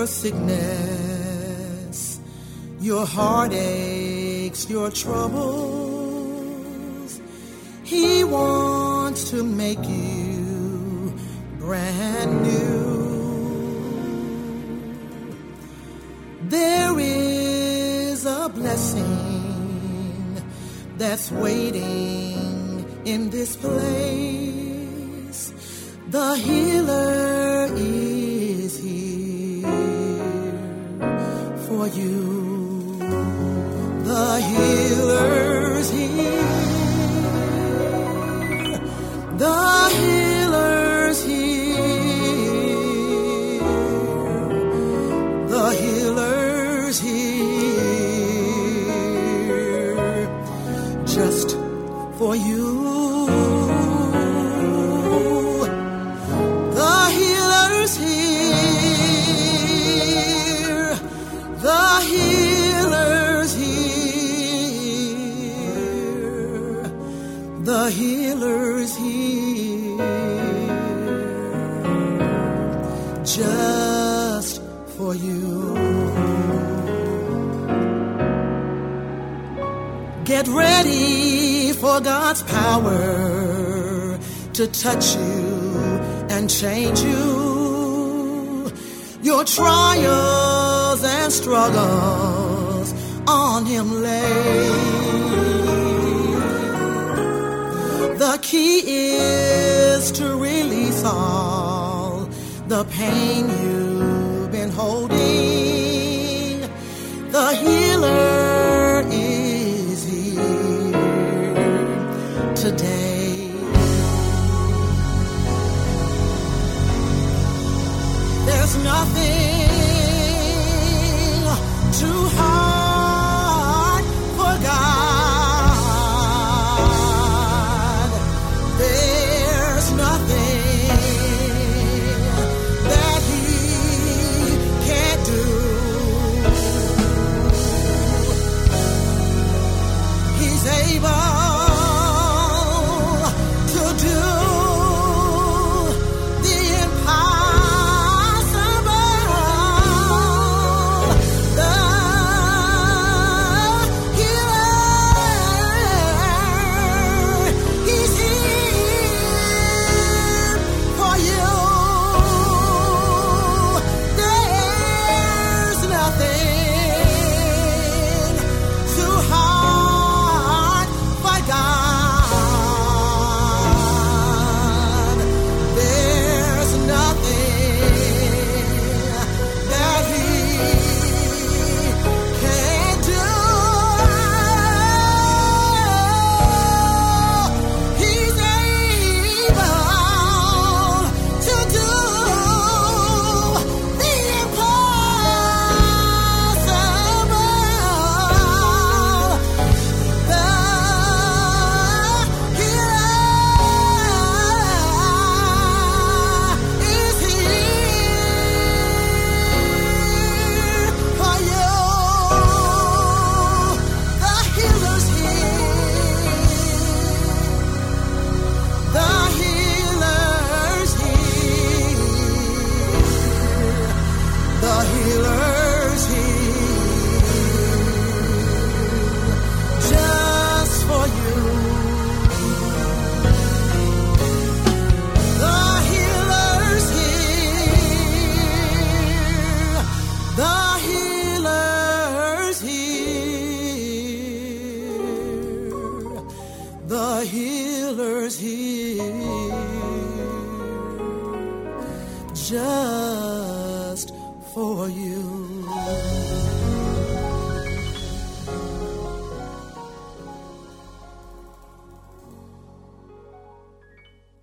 your sickness, your heartaches, your troubles. He wants to make you brand new. There is a blessing that's waiting in this place. The healer for you. The healer's here. The healer is here. Just for you. Get ready for God's power to touch you and change you. Your trials and struggles on Him lay. The key is to release all the pain you've been holding. The healer is here today. There's nothing too hard healer's here. Just for you.